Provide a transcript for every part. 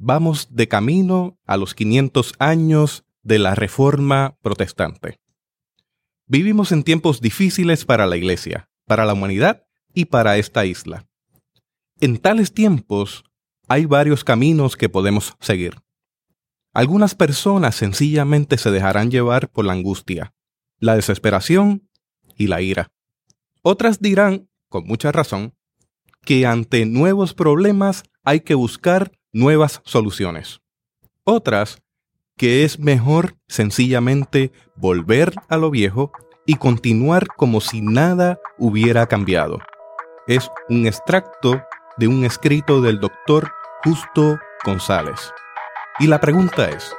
vamos de camino a los 500 años de la Reforma Protestante. Vivimos en tiempos difíciles para la Iglesia, para la humanidad y para esta isla. En tales tiempos hay varios caminos que podemos seguir. Algunas personas sencillamente se dejarán llevar por la angustia, la desesperación y la ira. Otras dirán, con mucha razón, que ante nuevos problemas hay que buscar nuevas soluciones. Otras, que es mejor sencillamente volver a lo viejo y continuar como si nada hubiera cambiado. Es un extracto de un escrito del doctor Justo González. Y la pregunta es,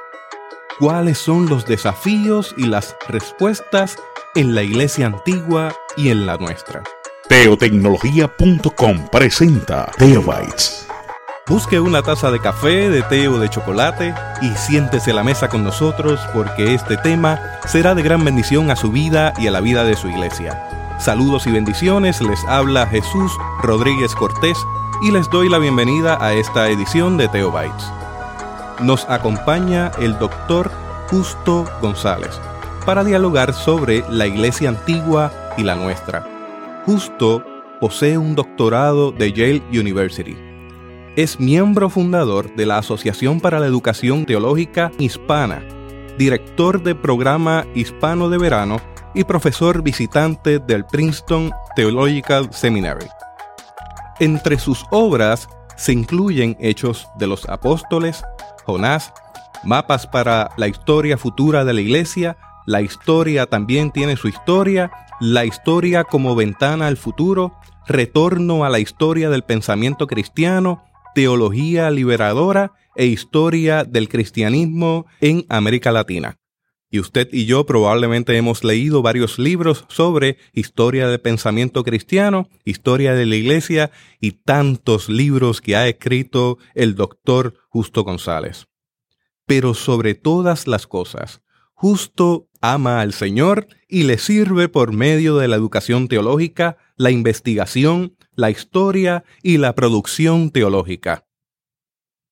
¿cuáles son los desafíos y las respuestas en la iglesia antigua y en la nuestra? Teotecnología.com presenta Teobytes. Busque una taza de café, de té o de chocolate y siéntese a la mesa con nosotros porque este tema será de gran bendición a su vida y a la vida de su iglesia. Saludos y bendiciones, les habla Jesús Rodríguez Cortés y les doy la bienvenida a esta edición de Teobytes. Nos acompaña el doctor Justo González para dialogar sobre la iglesia antigua y la nuestra. Justo posee un doctorado de Yale University. Es miembro fundador de la Asociación para la Educación Teológica Hispana, director del programa Hispano de Verano y profesor visitante del Princeton Theological Seminary. Entre sus obras se incluyen Hechos de los Apóstoles, Jonás, mapas para la historia futura de la Iglesia, la historia también tiene su historia, la historia como ventana al futuro, retorno a la historia del pensamiento cristiano, teología liberadora e historia del cristianismo en América Latina. Y usted y yo probablemente hemos leído varios libros sobre historia del pensamiento cristiano, historia de la iglesia y tantos libros que ha escrito el doctor Justo González. Pero sobre todas las cosas, Justo ama al Señor y le sirve por medio de la educación teológica, la investigación, la historia y la producción teológica.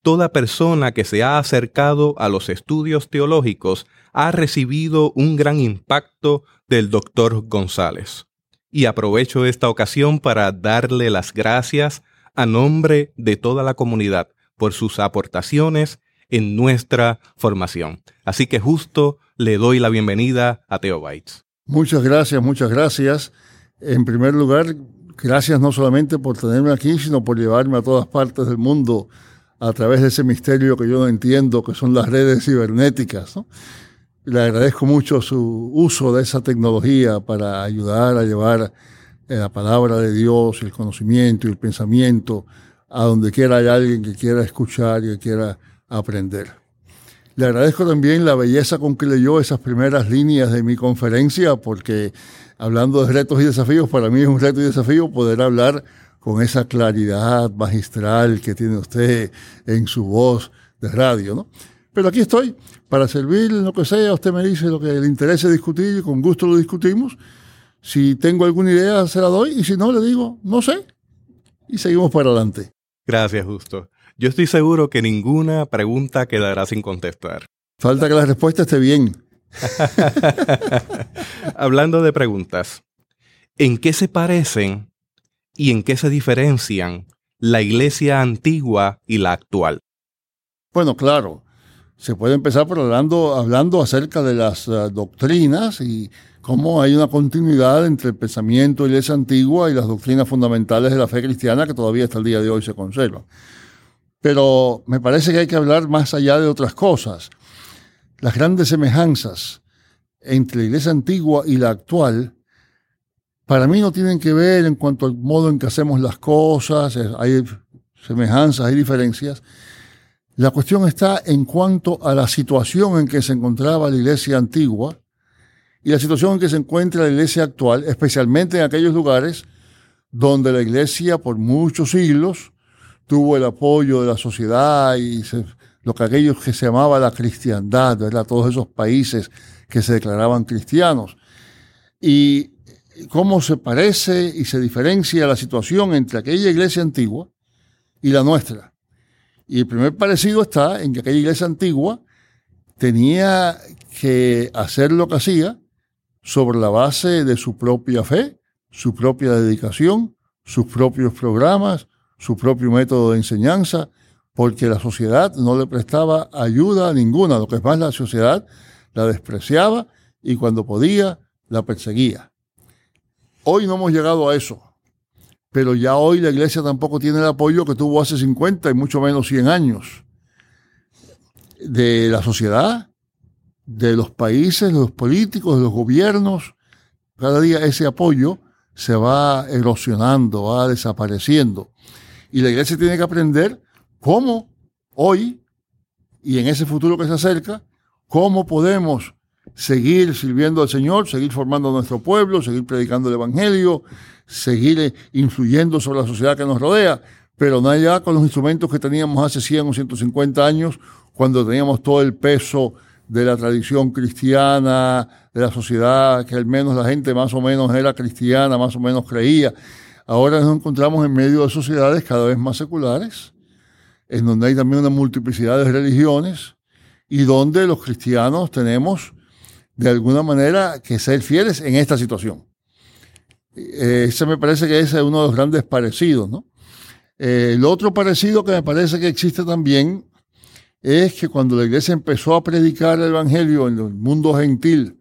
Toda persona que se ha acercado a los estudios teológicos ha recibido un gran impacto del doctor González. Y aprovecho esta ocasión para darle las gracias a nombre de toda la comunidad por sus aportaciones en nuestra formación. Así que justo le doy la bienvenida a Teobytes. Muchas gracias, muchas gracias. En primer lugar, gracias no solamente por tenerme aquí, sino por llevarme a todas partes del mundo a través de ese misterio que yo no entiendo, que son las redes cibernéticas. le agradezco mucho su uso de esa tecnología para ayudar a llevar eh, la palabra de Dios, el conocimiento y el pensamiento a donde quiera hay alguien que quiera escuchar y que quiera aprender. Le agradezco también la belleza con que leyó esas primeras líneas de mi conferencia, porque hablando de retos y desafíos, para mí es un reto y desafío poder hablar con esa claridad magistral que tiene usted en su voz de radio, ¿no? Pero aquí estoy para servir lo que sea. Usted me dice lo que le interese discutir y con gusto lo discutimos. Si tengo alguna idea, se la doy. Y si no, le digo, no sé. Y seguimos para adelante. Gracias, Justo. Yo estoy seguro que ninguna pregunta quedará sin contestar. Falta que la respuesta esté bien. Hablando de preguntas, ¿en qué se parecen y en qué se diferencian la iglesia antigua y la actual? Bueno, claro se puede empezar por hablando, hablando acerca de las eh, doctrinas y cómo hay una continuidad entre el pensamiento de la iglesia antigua y las doctrinas fundamentales de la fe cristiana que todavía hasta el día de hoy se conservan. Pero me parece que hay que hablar más allá de otras cosas. Las grandes semejanzas entre la iglesia antigua y la actual, para mí no tienen que ver en cuanto al modo en que hacemos las cosas, hay semejanzas, hay diferencias, la cuestión está en cuanto a la situación en que se encontraba la iglesia antigua y la situación en que se encuentra la iglesia actual, especialmente en aquellos lugares donde la iglesia por muchos siglos tuvo el apoyo de la sociedad y que aquellos que se llamaba la cristiandad, ¿verdad? Todos esos países que se declaraban cristianos. Y cómo se parece y se diferencia la situación entre aquella iglesia antigua y la nuestra. Y el primer parecido está en que aquella iglesia antigua tenía que hacer lo que hacía sobre la base de su propia fe, su propia dedicación, sus propios programas, su propio método de enseñanza, porque la sociedad no le prestaba ayuda ninguna, lo que es más, la sociedad la despreciaba y cuando podía la perseguía. Hoy no hemos llegado a eso, pero ya hoy la iglesia tampoco tiene el apoyo que tuvo hace 50 y mucho menos 100 años de la sociedad, de los países, de los políticos, de los gobiernos. Cada día ese apoyo se va erosionando, va desapareciendo. Y la iglesia tiene que aprender cómo hoy y en ese futuro que se acerca, cómo podemos seguir sirviendo al Señor, seguir formando nuestro pueblo, seguir predicando el Evangelio, seguir influyendo sobre la sociedad que nos rodea, pero no ya con los instrumentos que teníamos hace 100 o 150 años, cuando teníamos todo el peso de la tradición cristiana, de la sociedad, que al menos la gente más o menos era cristiana, más o menos creía. Ahora nos encontramos en medio de sociedades cada vez más seculares, en donde hay también una multiplicidad de religiones y donde los cristianos tenemos de alguna manera que ser fieles en esta situación. Eh, ese me parece que ese es uno de los grandes parecidos, ¿no? El otro parecido que me parece que existe también es que cuando la iglesia empezó a predicar el Evangelio en el mundo gentil,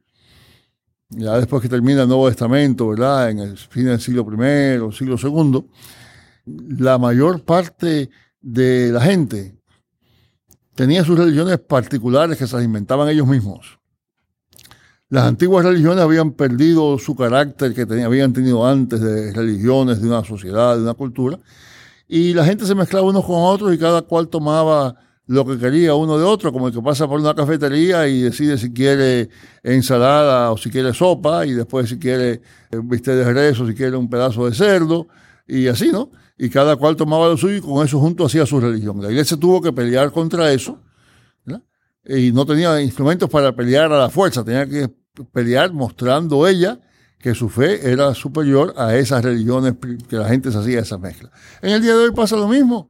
ya después que termina el Nuevo Testamento, ¿verdad? En el fin del siglo I, siglo II, la mayor parte de la gente tenía sus religiones particulares que se las inventaban ellos mismos. Las antiguas religiones habían perdido su carácter que habían tenido antes de religiones, de una sociedad, de una cultura, y la gente se mezclaba unos con otros y cada cual tomaba lo que quería uno de otro, como el que pasa por una cafetería y decide si quiere ensalada o si quiere sopa, y después si quiere bistec de res o si quiere un pedazo de cerdo, y así, ¿no? Y cada cual tomaba lo suyo y con eso junto hacía su religión. La iglesia tuvo que pelear contra eso, y no tenía instrumentos para pelear a la fuerza, tenía que pelear mostrando ella que su fe era superior a esas religiones que la gente se hacía esa mezcla. En el día de hoy pasa lo mismo.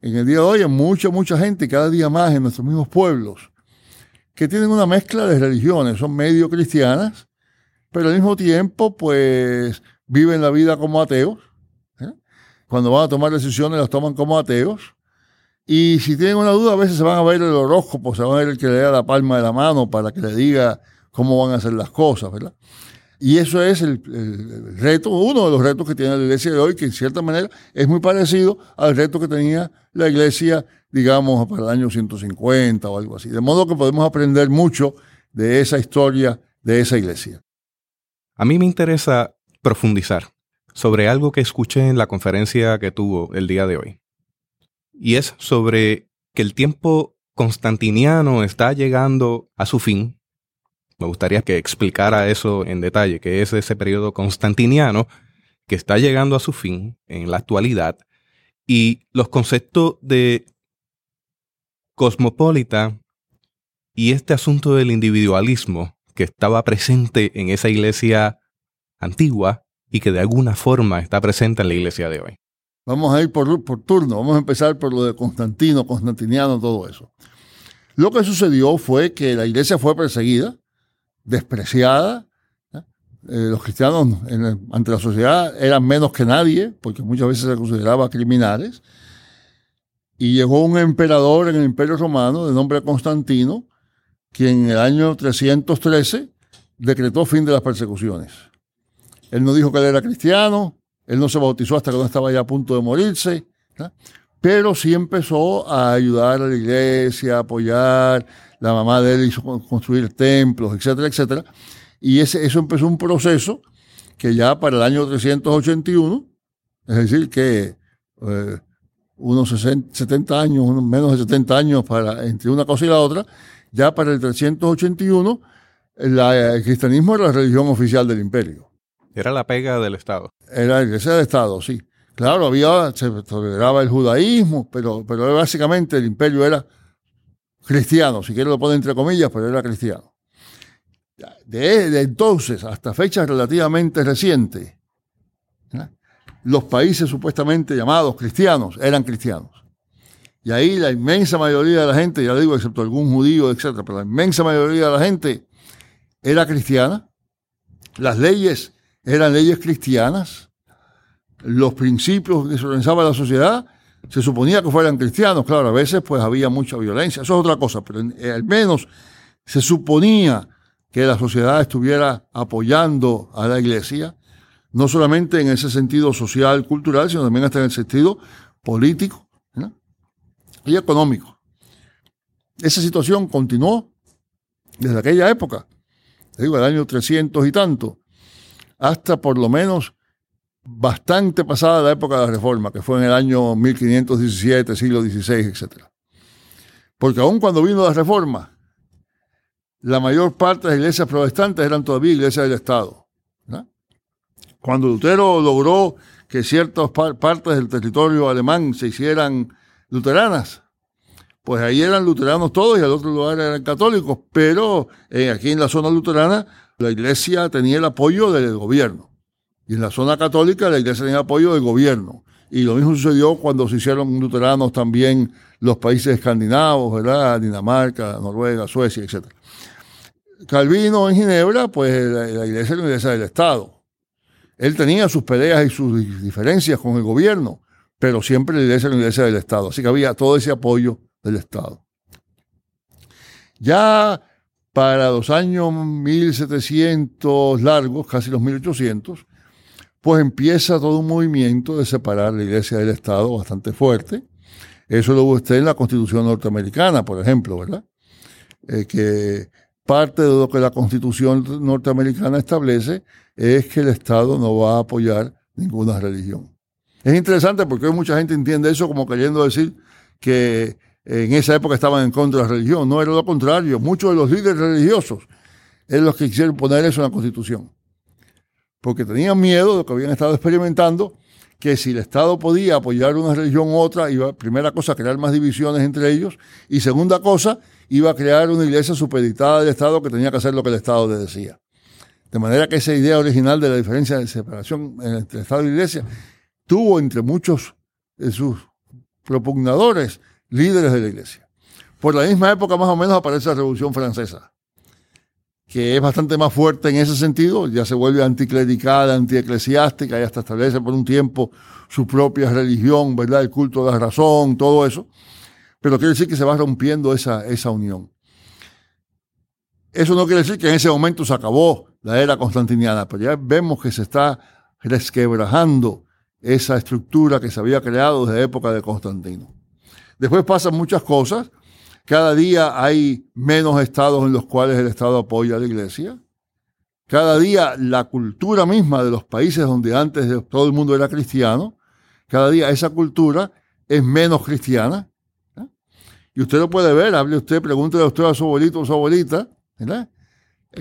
En el día de hoy hay mucha, mucha gente, cada día más en nuestros mismos pueblos, que tienen una mezcla de religiones, son medio cristianas, pero al mismo tiempo, pues, viven la vida como ateos. Cuando van a tomar decisiones, las toman como ateos. Y si tienen una duda, a veces se van a ver el horóscopo, se van a ver el que le da la palma de la mano para que le diga cómo van a hacer las cosas, ¿verdad? Y eso es el, reto, uno de los retos que tiene la iglesia de hoy, que en cierta manera es muy parecido al reto que tenía la iglesia, digamos, para el año 150 o algo así. De modo que podemos aprender mucho de esa historia de esa iglesia. A mí me interesa profundizar sobre algo que escuché en la conferencia que tuvo el día de hoy. Y es sobre que el tiempo constantiniano está llegando a su fin me gustaría que explicara eso en detalle, que es ese periodo constantiniano que está llegando a su fin en la actualidad y los conceptos de cosmopolita y este asunto del individualismo que estaba presente en esa iglesia antigua que de alguna forma está presente en la iglesia de hoy. Vamos a ir por, por turno, vamos a empezar por lo de Constantino, Constantiniano, todo eso. Lo que sucedió fue que la iglesia fue perseguida, despreciada. Eh, los cristianos ante la sociedad eran menos que nadie, porque muchas veces se consideraba criminales. Y llegó un emperador en el Imperio Romano de nombre Constantino, quien en el año 313 decretó fin de las persecuciones. Él no dijo que él era cristiano, él no se bautizó hasta que no estaba ya a punto de morirse, pero sí empezó a ayudar a la iglesia, a apoyar, la mamá de él hizo construir templos, etcétera, etcétera. Y ese, eso empezó un proceso que ya para el año 381, es decir, que eh, unos 70 años, unos menos de 70 años para, entre una cosa y la otra, ya para el 381, el cristianismo era la religión oficial del imperio. Era la pega del Estado. Era iglesia del Estado, sí. Claro, había, se toleraba el judaísmo, pero, pero básicamente el imperio era cristiano, si quiere lo pone entre comillas, pero era cristiano. De, entonces hasta fechas relativamente recientes, los países supuestamente llamados cristianos eran cristianos. Y ahí la inmensa mayoría de la gente, ya digo, excepto algún judío, etcétera, pero la inmensa mayoría de la gente era cristiana. Las leyes eran leyes cristianas. Los principios que se organizaba la sociedad se suponía que fueran cristianos. Claro, a veces pues había mucha violencia. Eso es otra cosa, pero al menos se suponía que la sociedad estuviera apoyando a la iglesia, no solamente en ese sentido social, cultural, sino también hasta en el sentido político y económico. Esa situación continuó desde aquella época, digo, el año 300 y tanto, hasta por lo menos bastante pasada la época de la Reforma, que fue en el año 1517, siglo XVI, etc. Porque aun cuando vino la Reforma, la mayor parte de las iglesias protestantes eran todavía iglesias del Estado. Cuando Lutero logró que ciertas partes del territorio alemán se hicieran luteranas, pues ahí eran luteranos todos y al otro lugar eran católicos, pero eh, aquí en la zona luterana la iglesia tenía el apoyo del gobierno y en la zona católica la iglesia tenía el apoyo del gobierno. Y lo mismo sucedió cuando se hicieron luteranos también los países escandinavos, ¿verdad? Dinamarca, Noruega, Suecia, etc. Calvino en Ginebra, pues la, iglesia era la iglesia del Estado. Él tenía sus peleas y sus diferencias con el gobierno, pero siempre la iglesia era la iglesia del Estado. Así que había todo ese apoyo del Estado. Ya para los años 1700 largos, casi los 1800, pues empieza todo un movimiento de separar la iglesia del Estado bastante fuerte. Eso lo usted en la Constitución norteamericana, por ejemplo, ¿verdad? Eh, que parte de lo que la Constitución norteamericana establece es que el Estado no va a apoyar ninguna religión. Es interesante porque mucha gente entiende eso como queriendo decir que en esa época estaban en contra de la religión. No era lo contrario. Muchos de los líderes religiosos eran los que quisieron poner eso en la Constitución. Porque tenían miedo de lo que habían estado experimentando, que si el Estado podía apoyar una religión u otra, iba, primera cosa, a crear más divisiones entre ellos, y segunda cosa, iba a crear una iglesia supeditada del Estado que tenía que hacer lo que el Estado le decía. De manera que esa idea original de la diferencia de separación entre Estado y Iglesia tuvo entre muchos de sus propugnadores líderes de la Iglesia. Por la misma época más o menos aparece la Revolución Francesa, que es bastante más fuerte en ese sentido, ya se vuelve anticlerical, antieclesiástica y hasta establece por un tiempo su propia religión, ¿verdad? El culto de la razón, todo eso pero quiere decir que se va rompiendo esa, esa unión. Eso no quiere decir que en ese momento se acabó la era constantiniana, pero ya vemos que se está resquebrajando esa estructura que se había creado desde la época de Constantino. Después pasan muchas cosas. Cada día hay menos estados en los cuales el Estado apoya a la iglesia. Cada día la cultura misma de los países donde antes todo el mundo era cristiano, cada día esa cultura es menos cristiana. Y usted lo puede ver, hable usted, pregúntele a usted a su abuelito o su abuelita, ¿verdad?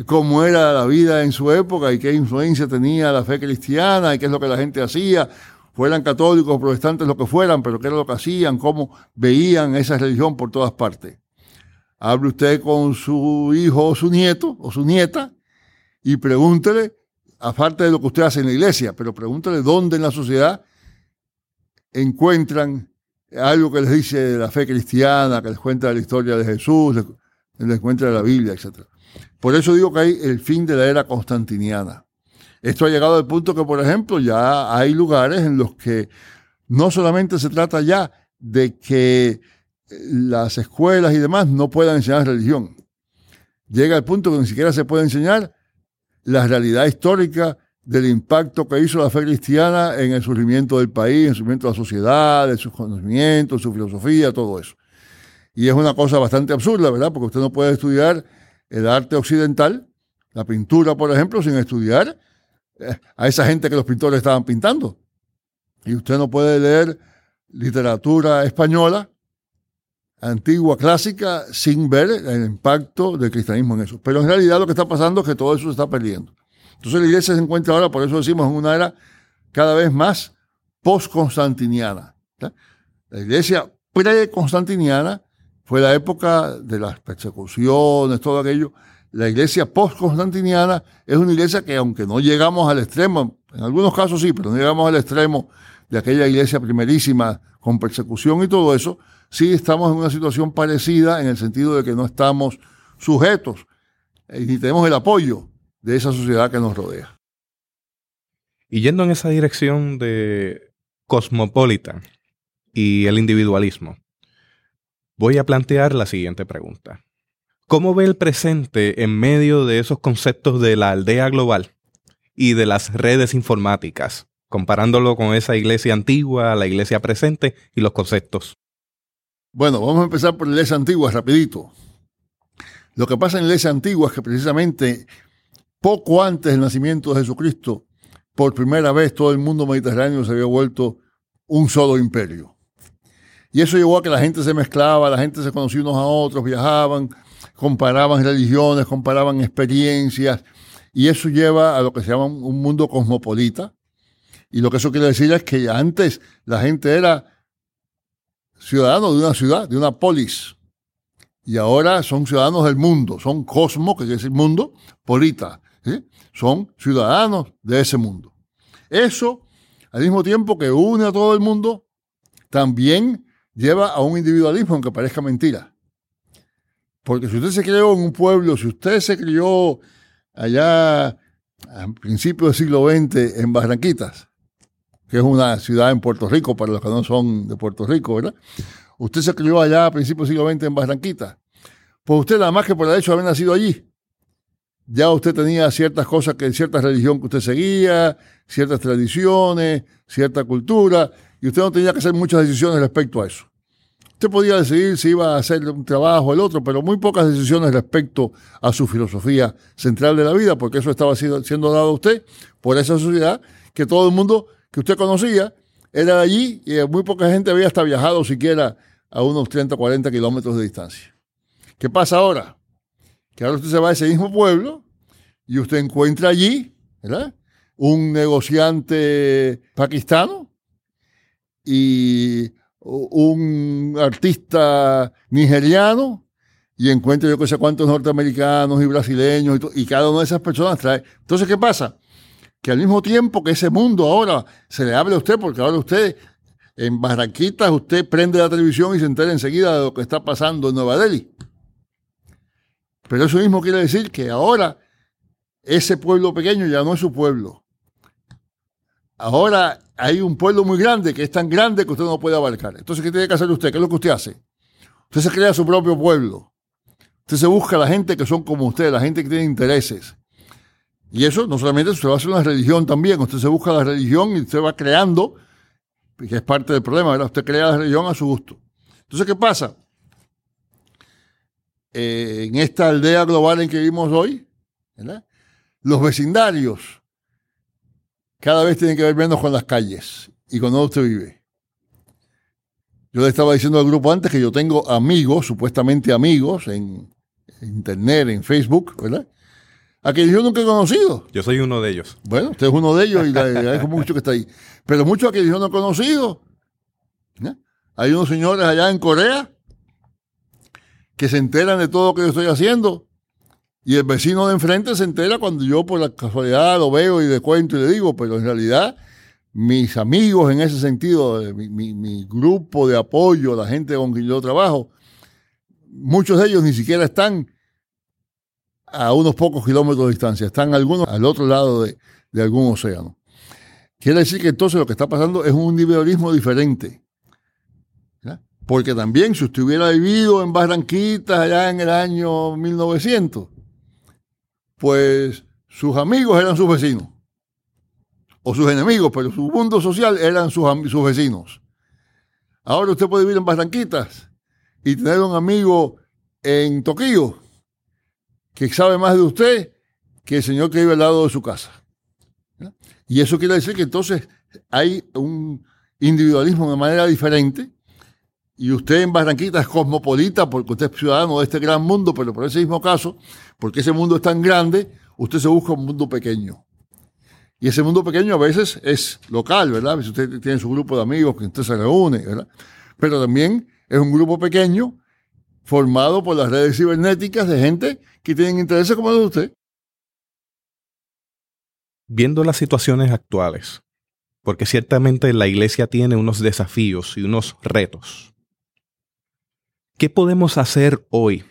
Cómo era la vida en su época y qué influencia tenía la fe cristiana y qué es lo que la gente hacía, fueran católicos, protestantes, lo que fueran, pero qué era lo que hacían, cómo veían esa religión por todas partes. Hable usted con su hijo o su nieto o su nieta y pregúntele, aparte de lo que usted hace en la iglesia, pero pregúntele dónde en la sociedad encuentran algo que les dice de la fe cristiana, que les cuenta la historia de Jesús, les, cuenta de la Biblia, etc. Por eso digo que hay el fin de la era constantiniana. Esto ha llegado al punto que, por ejemplo, ya hay lugares en los que no solamente se trata ya de que las escuelas y demás no puedan enseñar religión. Llega al punto que ni siquiera se puede enseñar la realidad histórica del impacto que hizo la fe cristiana en el surgimiento del país, en el surgimiento de la sociedad, de sus conocimientos, su filosofía, todo eso. Y es una cosa bastante absurda, ¿verdad? Porque usted no puede estudiar el arte occidental, la pintura, por ejemplo, sin estudiar eh, a esa gente que los pintores estaban pintando. Y usted no puede leer literatura española, antigua, clásica, sin ver el impacto del cristianismo en eso. Pero en realidad lo que está pasando es que todo eso se está perdiendo. Entonces la iglesia se encuentra ahora, por eso decimos, en una era cada vez más post-constantiniana. La iglesia pre-constantiniana fue la época de las persecuciones, todo aquello. La iglesia post-constantiniana es una iglesia que, aunque no llegamos al extremo, en algunos casos sí, pero no llegamos al extremo de aquella iglesia primerísima con persecución y todo eso, sí estamos en una situación parecida en el sentido de que no estamos sujetos eh, y tenemos el apoyo de esa sociedad que nos rodea. Y yendo en esa dirección de cosmopolita y el individualismo, voy a plantear la siguiente pregunta. ¿Cómo ve el presente en medio de esos conceptos de la aldea global y de las redes informáticas, comparándolo con esa iglesia antigua, la iglesia presente y los conceptos? Bueno, vamos a empezar por la iglesia antigua, rapidito. Lo que pasa en la iglesia antigua es que precisamente poco antes del nacimiento de Jesucristo, por primera vez todo el mundo mediterráneo se había vuelto un solo imperio. Y eso llevó a que la gente se mezclaba, la gente se conocía unos a otros, viajaban, comparaban religiones, comparaban experiencias, y eso lleva a lo que se llama un mundo cosmopolita. Y lo que eso quiere decir es que antes la gente era ciudadanos de una ciudad, de una polis. Y ahora son ciudadanos del mundo, son cosmo, que es el mundo, polita. Son ciudadanos de ese mundo. Eso, al mismo tiempo que une a todo el mundo, también lleva a un individualismo, aunque parezca mentira. Porque si usted se crió en un pueblo, si usted se crió allá a principios del siglo XX en Barranquitas, que es una ciudad en Puerto Rico, para los que no son de Puerto Rico, ¿verdad? Usted se crió allá a principios del siglo XX en Barranquita. Pues usted, nada más que por el hecho de haber nacido allí, ya usted tenía ciertas cosas, que cierta religión que usted seguía, ciertas tradiciones, cierta cultura, y usted no tenía que hacer muchas decisiones respecto a eso. Usted podía decidir si iba a hacer un trabajo o el otro, pero muy pocas decisiones respecto a su filosofía central de la vida, porque eso estaba siendo dado a usted por esa sociedad que todo el mundo que usted conocía era de allí y muy poca gente había hasta viajado siquiera a unos 30 o 40 kilómetros de distancia. ¿Qué pasa ahora? Que ahora usted se va a ese mismo pueblo y usted encuentra allí un negociante pakistano y un artista nigeriano y encuentra yo que sé cuántos norteamericanos y brasileños y, cada una de esas personas trae. Entonces, ¿qué pasa? que al mismo tiempo que ese mundo ahora se le hable a usted, porque ahora usted en Barranquitas, usted prende la televisión y se entera enseguida de lo que está pasando en Nueva Delhi. Pero eso mismo quiere decir que ahora ese pueblo pequeño ya no es su pueblo. Ahora hay un pueblo muy grande que es tan grande que usted no puede abarcar. Entonces, ¿qué tiene que hacer usted? ¿Qué es lo que usted hace? Usted se crea su propio pueblo. Usted se busca a la gente que son como usted, la gente que tiene intereses. Y eso no solamente usted va a hacer una religión también, usted se busca la religión y usted va creando, que es parte del problema, ¿verdad? Usted crea la religión a su gusto. Entonces, ¿qué pasa? Eh, en esta aldea global en que vivimos hoy, los vecindarios cada vez tienen que ver menos con las calles y con donde usted vive. Yo le estaba diciendo al grupo antes que yo tengo amigos, supuestamente amigos, en internet, en Facebook, ¿verdad? a quienes yo nunca he conocido. Yo soy uno de ellos. Bueno, usted es uno de ellos y le agradezco mucho que está ahí. Pero muchos a quienes yo no he conocido. Hay unos señores allá en Corea que se enteran de todo lo que yo estoy haciendo. Y el vecino de enfrente se entera cuando yo por la casualidad lo veo y le cuento y le digo, pero en realidad mis amigos en ese sentido, mi, mi grupo de apoyo, la gente con quien yo trabajo, muchos de ellos ni siquiera están a unos pocos kilómetros de distancia, están algunos al otro lado de, algún océano. Quiere decir que entonces lo que está pasando es un individualismo diferente. Porque también si usted hubiera vivido en Barranquitas allá en el año 1900, pues sus amigos eran sus vecinos. O sus enemigos, pero su mundo social eran sus, vecinos. Ahora usted puede vivir en Barranquitas y tener un amigo en Tokio que sabe más de usted que el señor que vive al lado de su casa. Y eso quiere decir que entonces hay un individualismo de manera diferente y usted en Barranquita es cosmopolita porque usted es ciudadano de este gran mundo, pero por ese mismo caso, porque ese mundo es tan grande, usted se busca un mundo pequeño. Y ese mundo pequeño a veces es local, ¿verdad? Veces usted tiene su grupo de amigos que usted se reúne, ¿verdad? Pero también es un grupo pequeño formado por las redes cibernéticas de gente que tienen intereses como el de usted. Viendo las situaciones actuales, porque ciertamente la iglesia tiene unos desafíos y unos retos. ¿Qué podemos hacer hoy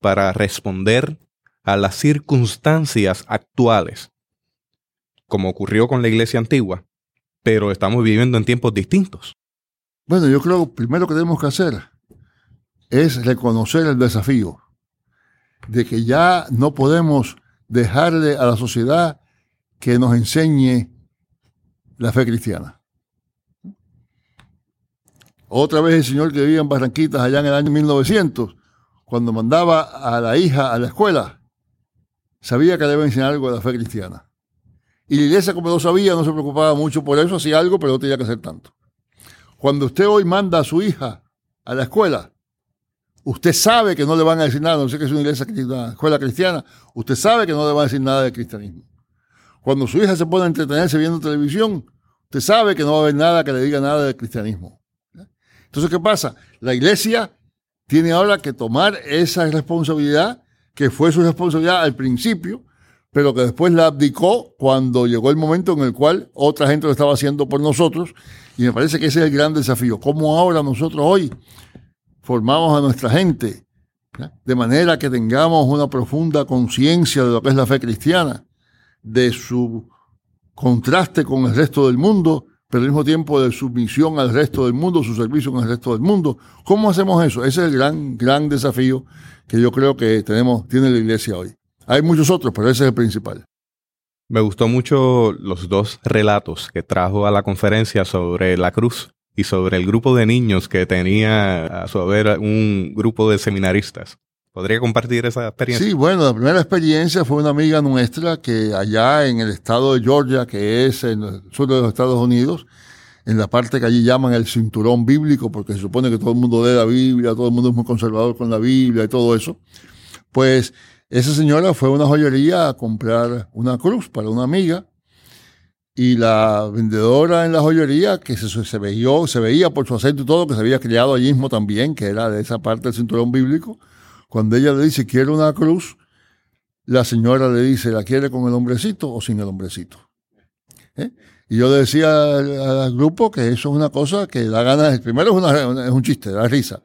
para responder a las circunstancias actuales? Como ocurrió con la iglesia antigua, pero estamos viviendo en tiempos distintos. Bueno, yo creo que primero que tenemos que hacer es reconocer el desafío de que ya no podemos dejarle a la sociedad que nos enseñe la fe cristiana. Otra vez el señor que vivía en Barranquitas allá en el año 1900, cuando mandaba a la hija a la escuela, sabía que le iba a enseñar algo de la fe cristiana. Y la iglesia, como lo sabía, no se preocupaba mucho por eso, hacía algo, pero no tenía que hacer tanto. Cuando usted hoy manda a su hija a la escuela, usted sabe que no le van a decir nada, no sé que es una iglesia una escuela cristiana, usted sabe que no le van a decir nada de cristianismo. Cuando su hija se pone a entretenerse viendo televisión, usted sabe que no va a haber nada que le diga nada del cristianismo. Entonces, ¿qué pasa? La iglesia tiene ahora que tomar esa responsabilidad, que fue su responsabilidad al principio, pero que después la abdicó cuando llegó el momento en el cual otra gente lo estaba haciendo por nosotros. Y me parece que ese es el gran desafío. ¿Cómo ahora nosotros hoy formamos a nuestra gente de manera que tengamos una profunda conciencia de lo que es la fe cristiana, de su contraste con el resto del mundo, al mismo tiempo de su misión al resto del mundo, su servicio con el resto del mundo. ¿Cómo hacemos eso? Ese es el gran, gran desafío que yo creo que tenemos, tiene la iglesia hoy. Hay muchos otros, pero ese es el principal. Me gustó mucho los dos relatos que trajo a la conferencia sobre la cruz y sobre el grupo de niños que tenía a su haber un grupo de seminaristas. ¿Podría compartir esa experiencia? Sí, bueno, la primera experiencia fue una amiga nuestra que allá en el estado de Georgia, que es en el sur de los Estados Unidos, en la parte que allí llaman el cinturón bíblico, porque se supone que todo el mundo lee la Biblia, todo el mundo es muy conservador con la Biblia y todo eso, pues esa señora fue a una joyería a comprar una cruz para una amiga y la vendedora en la joyería, que se, se, veía, se veía por su acento y todo, que se había criado allí mismo también, que era de esa parte del cinturón bíblico, cuando ella le dice, quiero una cruz, la señora le dice, ¿la quiere con el hombrecito o sin el hombrecito? ¿Eh? Y yo le decía al, grupo que eso es una cosa que da ganas, primero es, un chiste, da risa,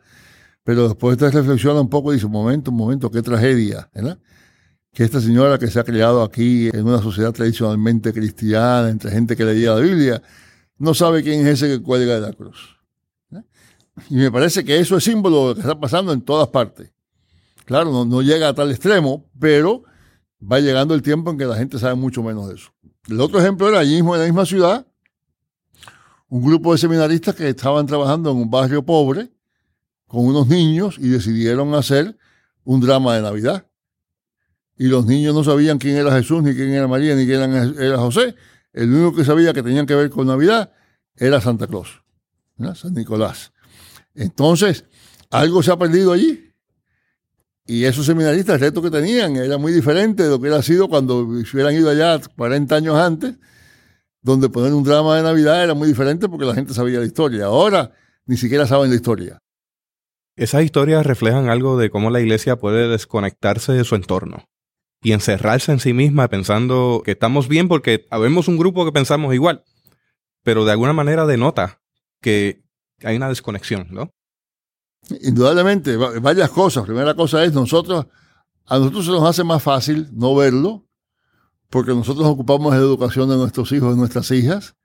pero después te reflexiona un poco y dice, un momento, un momento, qué tragedia, ¿verdad? Que esta señora que se ha criado aquí en una sociedad tradicionalmente cristiana, entre gente que leía la Biblia, no sabe quién es ese que cuelga de la cruz. Y me parece que eso es símbolo de lo que está pasando en todas partes. Claro, no, llega a tal extremo, pero va llegando el tiempo en que la gente sabe mucho menos de eso. El otro ejemplo era allí mismo en la misma ciudad, un grupo de seminaristas que estaban trabajando en un barrio pobre con unos niños y decidieron hacer un drama de Navidad. Y los niños no sabían quién era Jesús, ni quién era María, ni quién era José. El único que sabía que tenían que ver con Navidad era Santa Claus, San Nicolás. Entonces, algo se ha perdido allí. Y esos seminaristas, el reto que tenían era muy diferente de lo que hubiera sido cuando hubieran ido allá 40 años antes, donde poner un drama de Navidad era muy diferente porque la gente sabía la historia. Ahora ni siquiera saben la historia. Esas historias reflejan algo de cómo la iglesia puede desconectarse de su entorno y encerrarse en sí misma pensando que estamos bien porque habemos un grupo que pensamos igual, pero de alguna manera denota que hay una desconexión, ¿no? Indudablemente, varias cosas. Primera cosa es, nosotros, a nosotros se nos hace más fácil no verlo, porque nosotros ocupamos la educación de nuestros hijos y nuestras hijas,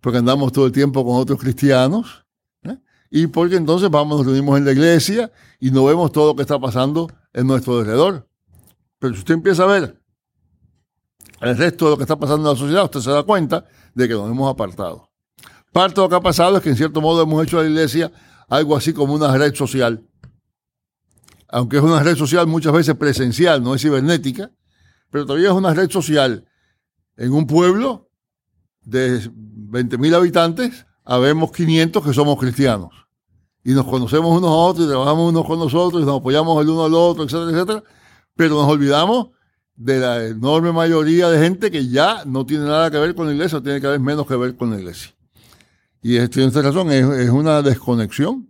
porque andamos todo el tiempo con otros cristianos, ¿eh? y porque entonces vamos, nos reunimos en la iglesia y no vemos todo lo que está pasando en nuestro alrededor. Pero si usted empieza a ver el resto de lo que está pasando en la sociedad, usted se da cuenta de que nos hemos apartado. Parte de lo que ha pasado es que en cierto modo hemos hecho a la iglesia algo así como una red social. Aunque es una red social muchas veces presencial, no es cibernética, pero todavía es una red social. En un pueblo de 20.000 habitantes, habemos 500 que somos cristianos. Y nos conocemos unos a otros, y trabajamos unos con nosotros, y nos apoyamos el uno al otro, etcétera, etcétera. Pero nos olvidamos de la enorme mayoría de gente que ya no tiene nada que ver con la iglesia, o tiene que ver menos que ver con la iglesia. Y tiene esta razón, es, una desconexión.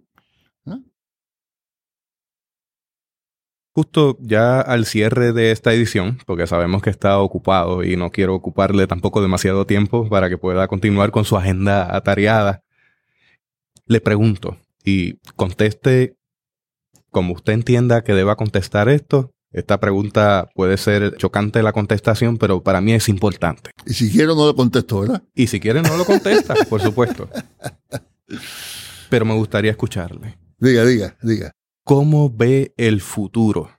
Justo ya al cierre de esta edición, porque sabemos que está ocupado y no quiero ocuparle tampoco demasiado tiempo para que pueda continuar con su agenda atareada, le pregunto y conteste como usted entienda que deba contestar esto, esta pregunta puede ser chocante la contestación, pero para mí es importante. Y si quiero no lo contesto, ¿verdad? Y si quiere no lo contesta, por supuesto. Pero me gustaría escucharle. Diga, diga, diga. ¿Cómo ve el futuro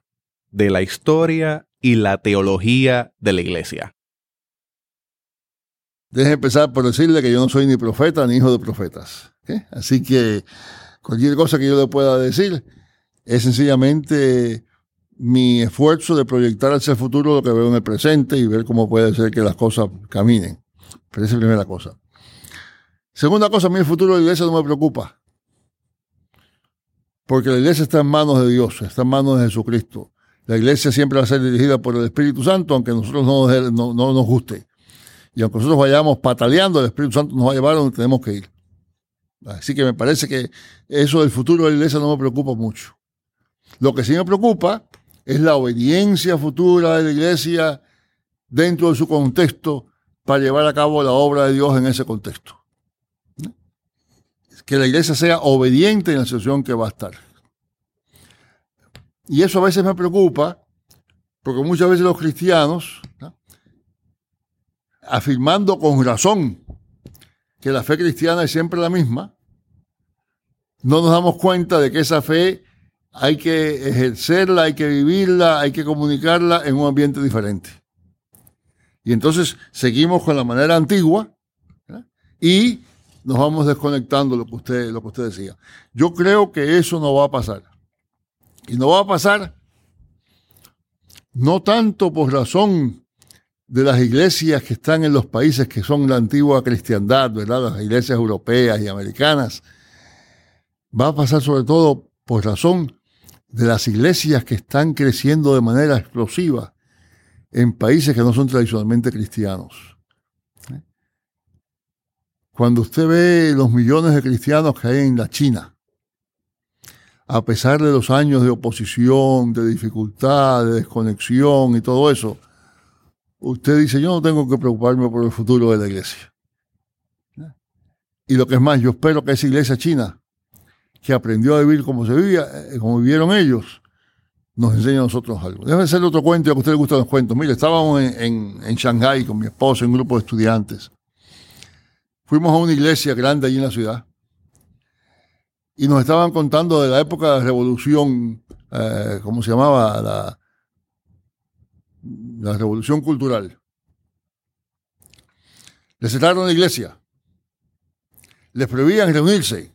de la historia y la teología de la iglesia? Deje empezar por decirle que yo no soy ni profeta ni hijo de profetas. Así que cualquier cosa que yo le pueda decir es sencillamente mi esfuerzo de proyectar hacia el futuro lo que veo en el presente y ver cómo puede ser que las cosas caminen. Pero esa es la primera cosa. Segunda cosa, a mí el futuro de la iglesia no me preocupa. Porque la iglesia está en manos de Dios, está en manos de Jesucristo. La iglesia siempre va a ser dirigida por el Espíritu Santo, aunque a nosotros no, no, no nos guste. Y aunque nosotros vayamos pataleando, el Espíritu Santo nos va a llevar donde tenemos que ir. Así que me parece que eso del futuro de la iglesia no me preocupa mucho. Lo que sí me preocupa es la obediencia futura de la iglesia dentro de su contexto para llevar a cabo la obra de Dios en ese contexto. Que la iglesia sea obediente en la situación que va a estar. Y eso a veces me preocupa, porque muchas veces los cristianos, afirmando con razón que la fe cristiana es siempre la misma, no nos damos cuenta de que esa fe hay que ejercerla, hay que vivirla, hay que comunicarla en un ambiente diferente. Y entonces seguimos con la manera antigua y nos vamos desconectando lo que usted, lo que decía. Yo creo que eso no va a pasar. Y no va a pasar no tanto por razón de las iglesias que están en los países que son la antigua cristiandad, ¿verdad? Las iglesias europeas y americanas. Va a pasar sobre todo por razón de las iglesias que están creciendo de manera explosiva en países que no son tradicionalmente cristianos. Cuando usted ve los millones de cristianos que hay en la China, a pesar de los años de oposición, de dificultad, de desconexión y todo eso, usted dice, yo no tengo que preocuparme por el futuro de la iglesia. Y lo que es más, yo espero que esa iglesia china que aprendió a vivir como se vivía, eh, como vivieron ellos, nos enseña a nosotros algo. Déjame hacerle otro cuento, a usted le gustan los cuentos. Mire, estábamos en, en, en Shanghái con mi esposo, un grupo de estudiantes. Fuimos a una iglesia grande allí en la ciudad y nos estaban contando de la época de la revolución, eh, ¿cómo se llamaba? La, la revolución cultural. Les cerraron la iglesia. Les prohibían reunirse.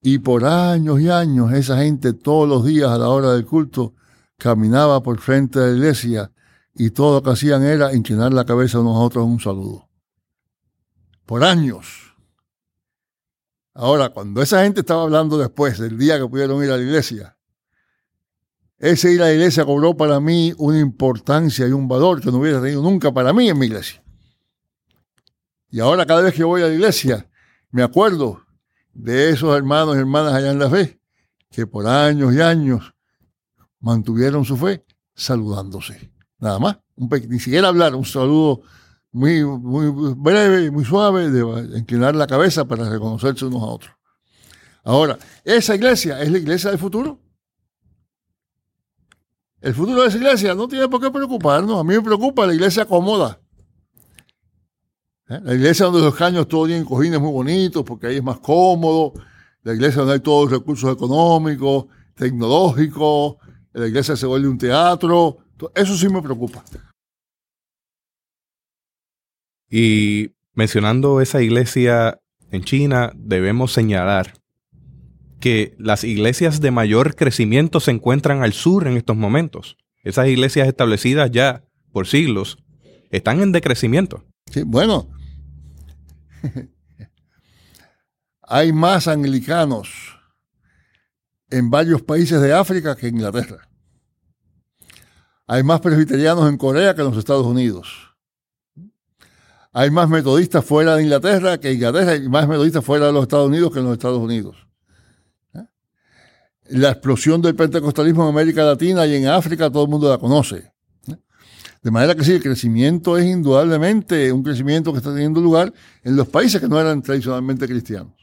Y por años y años esa gente todos los días a la hora del culto caminaba por frente de la iglesia y todo lo que hacían era inclinar la cabeza a otros en un saludo. Por años. Ahora, cuando esa gente estaba hablando después del día que pudieron ir a la iglesia, ese ir a la iglesia cobró para mí una importancia y un valor que no hubiera tenido nunca para mí en mi iglesia. Y ahora cada vez que voy a la iglesia, me acuerdo de esos hermanos y hermanas allá en la fe, que por años y años mantuvieron su fe saludándose. Nada más, ni siquiera hablar, un saludo muy, muy breve, muy suave, de inclinar la cabeza para reconocerse unos a otros. Ahora, esa iglesia es la iglesia del futuro. El futuro de esa iglesia no tiene por qué preocuparnos. A mí me preocupa la iglesia cómoda. ¿Eh? La iglesia donde los caños todos tienen cojines muy bonitos porque ahí es más cómodo. La iglesia donde hay todos los recursos económicos, tecnológicos. La iglesia se vuelve un teatro. Eso sí me preocupa. Y mencionando esa iglesia en China, debemos señalar que las iglesias de mayor crecimiento se encuentran al sur en estos momentos. Esas iglesias establecidas ya por siglos están en decrecimiento. Sí, bueno, Hay más anglicanos en varios países de África que en Inglaterra. Hay más presbiterianos en Corea que en los Estados Unidos. Hay más metodistas fuera de Inglaterra que Inglaterra y más metodistas fuera de los Estados Unidos que en los Estados Unidos. ¿Eh? La explosión del pentecostalismo en América Latina y en África todo el mundo la conoce. De manera que sí, el crecimiento es indudablemente un crecimiento que está teniendo lugar en los países que no eran tradicionalmente cristianos.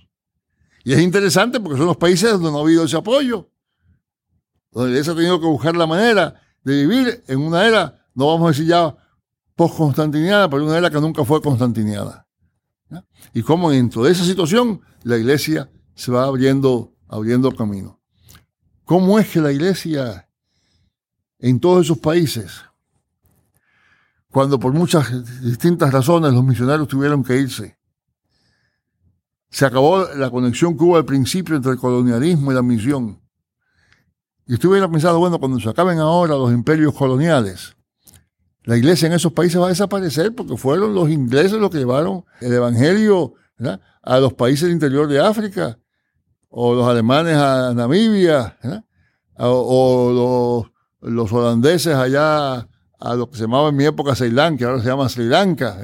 Y es interesante porque son los países donde no ha habido ese apoyo. donde la iglesia ha tenido que buscar la manera de vivir en una era, no vamos a decir ya post-constantiniana, pero una era que nunca fue constantiniana. Y cómo dentro de esa situación la iglesia se va abriendo, abriendo camino. ¿Cómo es que la iglesia en todos esos países, cuando por muchas distintas razones los misioneros tuvieron que irse, se acabó la conexión que hubo al principio entre el colonialismo y la misión. Y estuviera pensando, bueno, cuando se acaben ahora los imperios coloniales, la iglesia en esos países va a desaparecer porque fueron los ingleses los que llevaron el evangelio a los países del interior de África, o los alemanes a Namibia, o, los, holandeses allá a lo que se llamaba en mi época Ceilán, que ahora se llama Sri Lanka,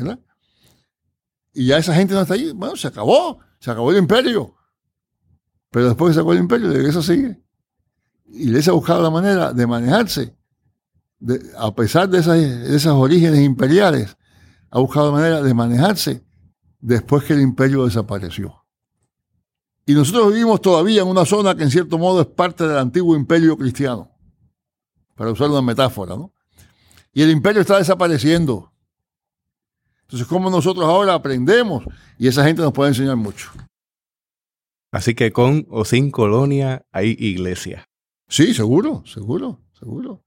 Y ya esa gente no está ahí. Bueno, se acabó, se acabó el imperio. Pero después que se acabó el imperio, la iglesia sigue. Y les ha buscado la manera de manejarse a pesar de esas, de esos orígenes imperiales, ha buscado manera de manejarse después que el imperio desapareció. Y nosotros vivimos todavía en una zona que en cierto modo es parte del antiguo imperio cristiano, para usar una metáfora, ¿no? Y el imperio está desapareciendo. Entonces, ¿cómo nosotros ahora aprendemos? Y esa gente nos puede enseñar mucho. Así que con o sin colonia hay iglesia. Sí, seguro, seguro, seguro.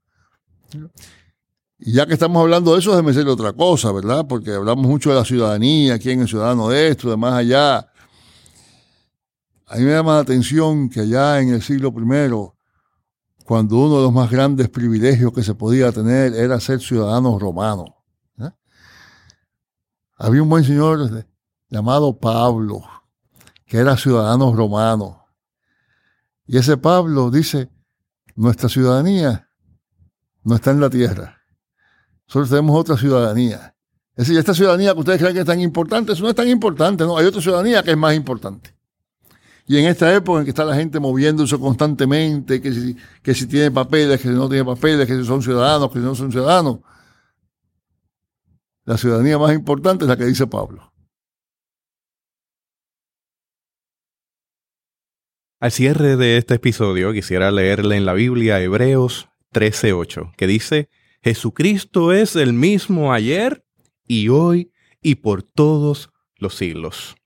Y ya que estamos hablando de eso, déjeme decirle otra cosa, ¿verdad? Porque hablamos mucho de la ciudadanía, quién es ciudadano de esto, de más allá. A mí me llama la atención que allá en el siglo I, cuando uno de los más grandes privilegios que se podía tener era ser ciudadano romano, ¿eh? había un buen señor llamado Pablo, que era ciudadano romano. Y ese Pablo dice, nuestra ciudadanía no está en la tierra. Nosotros tenemos otra ciudadanía. Es decir, esta ciudadanía que ustedes creen que es tan importante, eso no es tan importante, no, hay otra ciudadanía que es más importante. Y en esta época en que está la gente moviéndose constantemente, que si, que si tiene papeles, que si no tiene papeles, que si son ciudadanos, que si no son ciudadanos, la ciudadanía más importante es la que dice Pablo. Al cierre de este episodio quisiera leerle en la Biblia Hebreos 13:8, que dice, Jesucristo es el mismo ayer y hoy y por todos los siglos.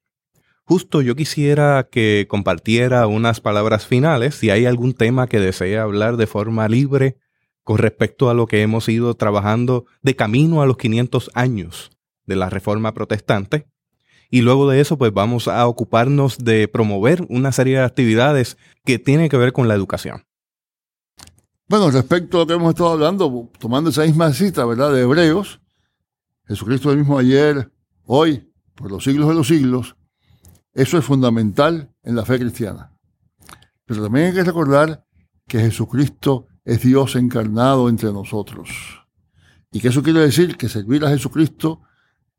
Justo yo quisiera que compartiera unas palabras finales si hay algún tema que desea hablar de forma libre con respecto a lo que hemos ido trabajando de camino a los 500 años de la Reforma Protestante. Y luego de eso, pues vamos a ocuparnos de promover una serie de actividades que tienen que ver con la educación. Bueno, respecto a lo que hemos estado hablando, tomando esa misma cita, ¿verdad?, de Hebreos, Jesucristo es el mismo ayer, hoy, por los siglos de los siglos, eso es fundamental en la fe cristiana. Pero también hay que recordar que Jesucristo es Dios encarnado entre nosotros. Y que eso quiere decir que servir a Jesucristo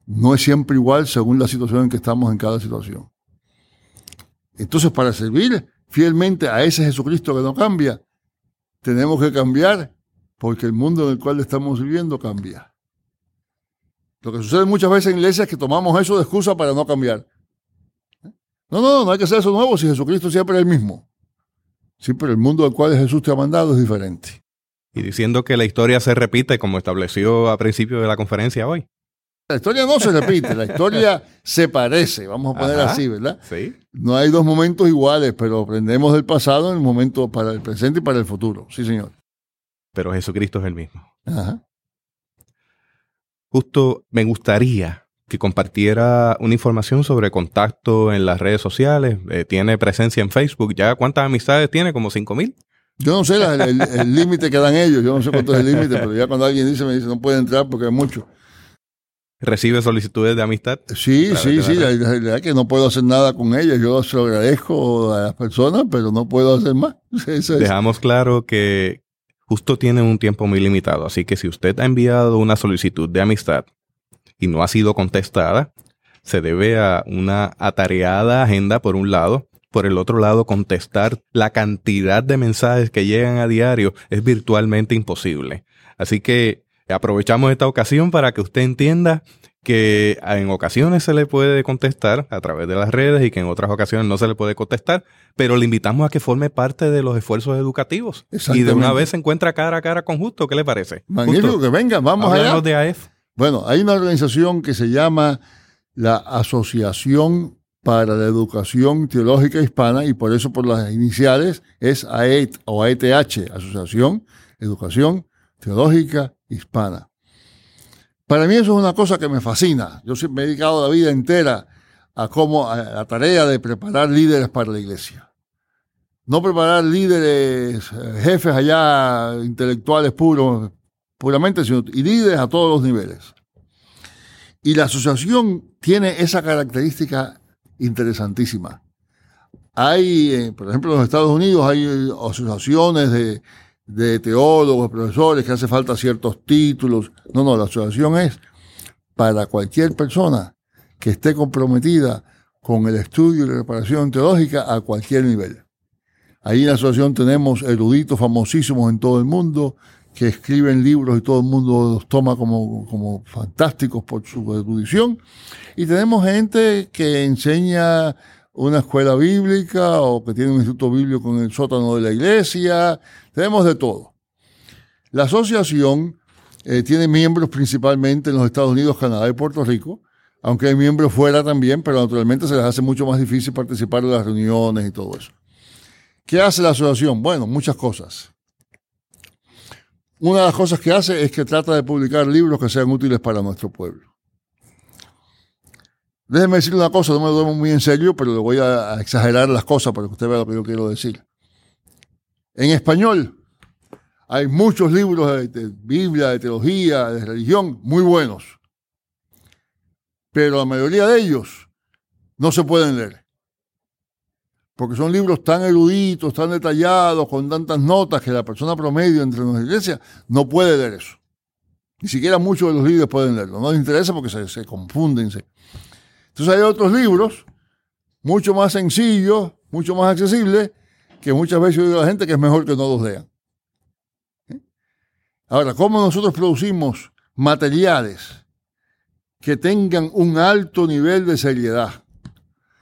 no es siempre igual según la situación en que estamos en cada situación. Entonces, para servir fielmente a ese Jesucristo que no cambia, tenemos que cambiar porque el mundo en el cual estamos viviendo cambia. Lo que sucede muchas veces en iglesias es que tomamos eso de excusa para no cambiar. No, no, no hay que hacer eso nuevo si Jesucristo siempre es el mismo. Sí, pero el mundo al cual Jesús te ha mandado es diferente. Y diciendo que la historia se repite como estableció a principio de la conferencia hoy. La historia no se repite, la historia se parece, vamos a poner así, ¿verdad? Sí. No hay dos momentos iguales, pero aprendemos del pasado en el momento para el presente y para el futuro. Sí, señor. Pero Jesucristo es el mismo. Ajá. Justo me gustaría que compartiera una información sobre contacto en las redes sociales. Eh, tiene presencia en Facebook. ¿Ya cuántas amistades tiene? ¿Como cinco mil? Yo no sé el límite que dan ellos. Yo no sé cuánto es el límite, pero ya cuando alguien dice, me dice, no puede entrar porque hay mucho recibe solicitudes de amistad. Sí, sí, sí, la realidad es que no puedo hacer nada con ellas. Yo se lo agradezco a las personas, pero no puedo hacer más. Dejamos claro que justo tiene un tiempo muy limitado, así que si usted ha enviado una solicitud de amistad y no ha sido contestada, se debe a una atareada agenda por un lado. Por el otro lado, contestar la cantidad de mensajes que llegan a diario es virtualmente imposible. Así que Aprovechamos esta ocasión para que usted entienda que en ocasiones se le puede contestar a través de las redes y que en otras ocasiones no se le puede contestar, pero le invitamos a que forme parte de los esfuerzos educativos y de una vez se encuentra cara a cara con Justo. ¿Qué le parece? Magnífico, que venga, vamos allá. de AEF. Bueno, hay una organización que se llama la Asociación para la Educación Teológica Hispana y por eso por las iniciales es AET o AETH, Asociación Educación Teológica Hispana. Para mí eso es una cosa que me fascina. Yo me he dedicado la vida entera a cómo a la tarea de preparar líderes para la iglesia. No preparar líderes, eh, jefes allá, intelectuales puros, puramente, y líderes a todos los niveles. Y la asociación tiene esa característica interesantísima. Hay, eh, por ejemplo, en los Estados Unidos hay asociaciones de de teólogos, profesores, que hace falta ciertos títulos. No, no, la asociación es para cualquier persona que esté comprometida con el estudio y la preparación teológica a cualquier nivel. Ahí en la asociación tenemos eruditos famosísimos en todo el mundo que escriben libros y todo el mundo los toma como, como fantásticos por su erudición. Y tenemos gente que enseña una escuela bíblica o que tiene un instituto bíblico en el sótano de la iglesia. Tenemos de todo. La asociación eh, tiene miembros principalmente en los Estados Unidos, Canadá y Puerto Rico, aunque hay miembros fuera también, pero naturalmente se les hace mucho más difícil participar en las reuniones y todo eso. ¿Qué hace la asociación? Bueno, muchas cosas. Una de las cosas que hace es que trata de publicar libros que sean útiles para nuestro pueblo. Déjeme decir una cosa, no me lo tomo muy en serio, pero le voy a, exagerar las cosas para que usted vea lo que yo quiero decir. En español hay muchos libros de, Biblia, de teología, de religión, muy buenos. Pero la mayoría de ellos no se pueden leer. Porque son libros tan eruditos, tan detallados, con tantas notas que la persona promedio entre las iglesias no puede leer eso. Ni siquiera muchos de los líderes pueden leerlo. No les interesa porque se, confunden. Entonces hay otros libros mucho más sencillos, mucho más accesibles, que muchas veces digo a la gente que es mejor que no los lean. Ahora, ¿cómo nosotros producimos materiales que tengan un alto nivel de seriedad,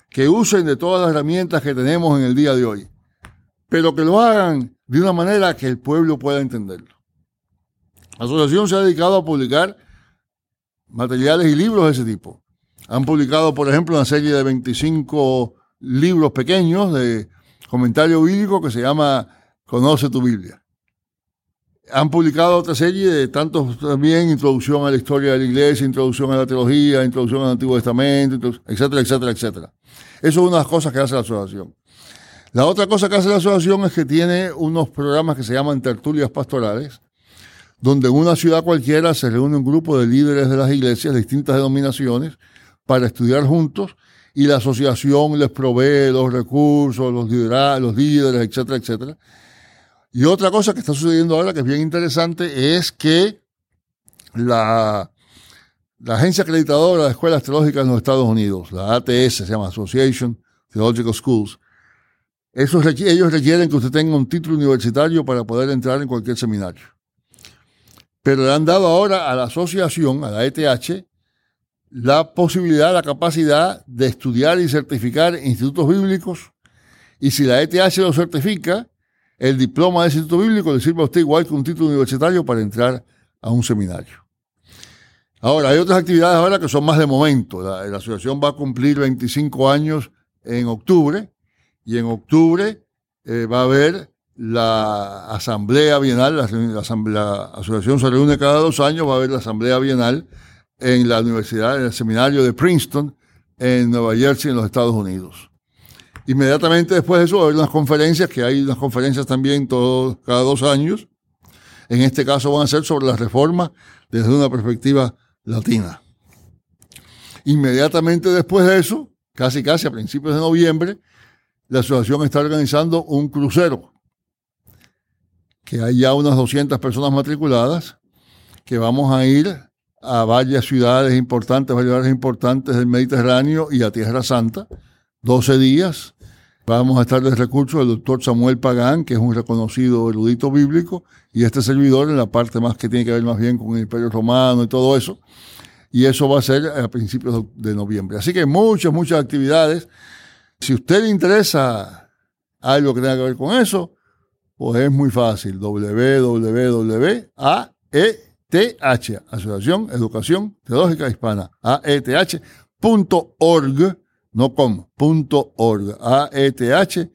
que usen de todas las herramientas que tenemos en el día de hoy, pero que lo hagan de una manera que el pueblo pueda entenderlo? La asociación se ha dedicado a publicar materiales y libros de ese tipo. Han publicado, por ejemplo, una serie de 25 libros pequeños de comentario bíblico que se llama Conoce tu Biblia. Han publicado otra serie de tantos también, introducción a la historia de la iglesia, introducción a la teología, introducción al Antiguo Testamento, etcétera, etcétera, etcétera. Eso es una de las cosas que hace la asociación. La otra cosa que hace la asociación es que tiene unos programas que se llaman tertulias pastorales, donde en una ciudad cualquiera se reúne un grupo de líderes de las iglesias de distintas denominaciones para estudiar juntos y la asociación les provee los recursos, los, los líderes, etcétera, etcétera. Y otra cosa que está sucediendo ahora que es bien interesante es que la, agencia acreditadora de escuelas teológicas en los Estados Unidos, la ATS, se llama Association Theological Schools, ellos requieren que usted tenga un título universitario para poder entrar en cualquier seminario. Pero le han dado ahora a la asociación, a la ETH, la posibilidad, la capacidad de estudiar y certificar institutos bíblicos. Y si la ETH lo certifica, el diploma de ese instituto bíblico le sirve a usted igual que un título universitario para entrar a un seminario. Ahora, hay otras actividades ahora que son más de momento. La, asociación va a cumplir 25 años en octubre y en octubre eh, va a haber la asamblea bienal, la, la, asociación se reúne cada dos años, va a haber la asamblea bienal en la universidad, en el seminario de Princeton, en Nueva Jersey, en los Estados Unidos. Inmediatamente después de eso, haber unas conferencias, que hay unas conferencias también cada dos años. En este caso van a ser sobre la reforma desde una perspectiva latina. Inmediatamente después de eso, casi casi a principios de noviembre, la asociación está organizando un crucero, que hay ya unas 200 personas matriculadas, que vamos a ir a varias ciudades importantes, varias ciudades importantes del Mediterráneo y a Tierra Santa, 12 días. Vamos a estar de recurso del doctor Samuel Pagán, que es un reconocido erudito bíblico, y este servidor en la parte más que tiene que ver más bien con el Imperio Romano y todo eso. y eso va a ser a principios de noviembre. Así que muchas, muchas actividades. Si usted le interesa algo que tenga que ver con eso, pues es muy fácil. www.aeth, Asociación Educación Teológica Hispana, aeth.org, no com, punto org, aeth.org.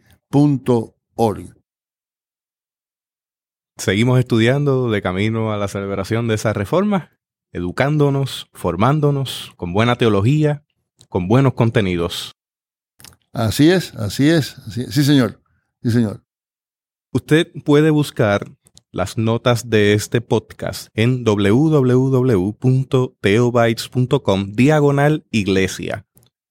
Seguimos estudiando de camino a la celebración de esa reforma, educándonos, formándonos con buena teología, con buenos contenidos. Así es, así es, así es. sí señor, sí señor. Usted puede buscar las notas de este podcast en www.teobytes.com diagonal iglesia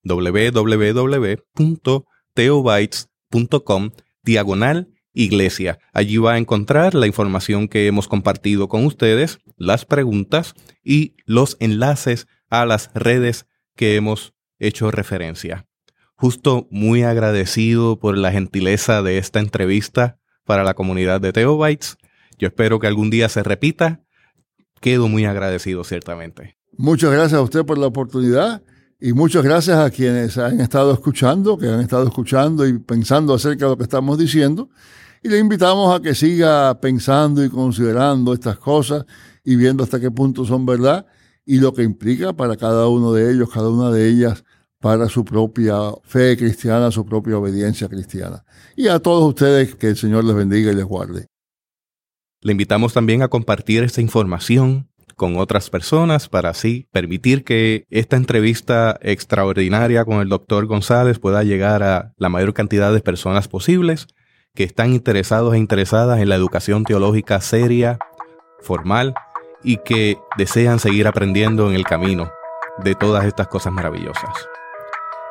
www.teobytes.com diagonal iglesia. Allí va a encontrar la información que hemos compartido con ustedes, las preguntas y los enlaces a las redes que hemos hecho referencia. Justo muy agradecido por la gentileza de esta entrevista para la comunidad de Teobytes. Yo espero que algún día se repita. Quedo muy agradecido, ciertamente. Muchas gracias a usted por la oportunidad y muchas gracias a quienes han estado escuchando, que han estado escuchando y pensando acerca de lo que estamos diciendo. Y le invitamos a que siga pensando y considerando estas cosas y viendo hasta qué punto son verdad y lo que implica para cada uno de ellos, cada una de ellas, para su propia fe cristiana, su propia obediencia cristiana. Y a todos ustedes que el Señor les bendiga y les guarde. Le invitamos también a compartir esta información con otras personas para así permitir que esta entrevista extraordinaria con el doctor González pueda llegar a la mayor cantidad de personas posibles que están interesados e interesadas en la educación teológica seria, formal y que desean seguir aprendiendo en el camino de todas estas cosas maravillosas.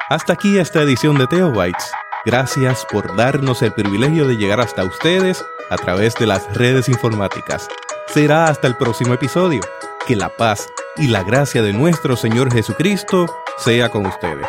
Hasta aquí esta edición de Teobytes. Gracias por darnos el privilegio de llegar hasta ustedes a través de las redes informáticas. Será hasta el próximo episodio. Que la paz y la gracia de nuestro Señor Jesucristo sea con ustedes.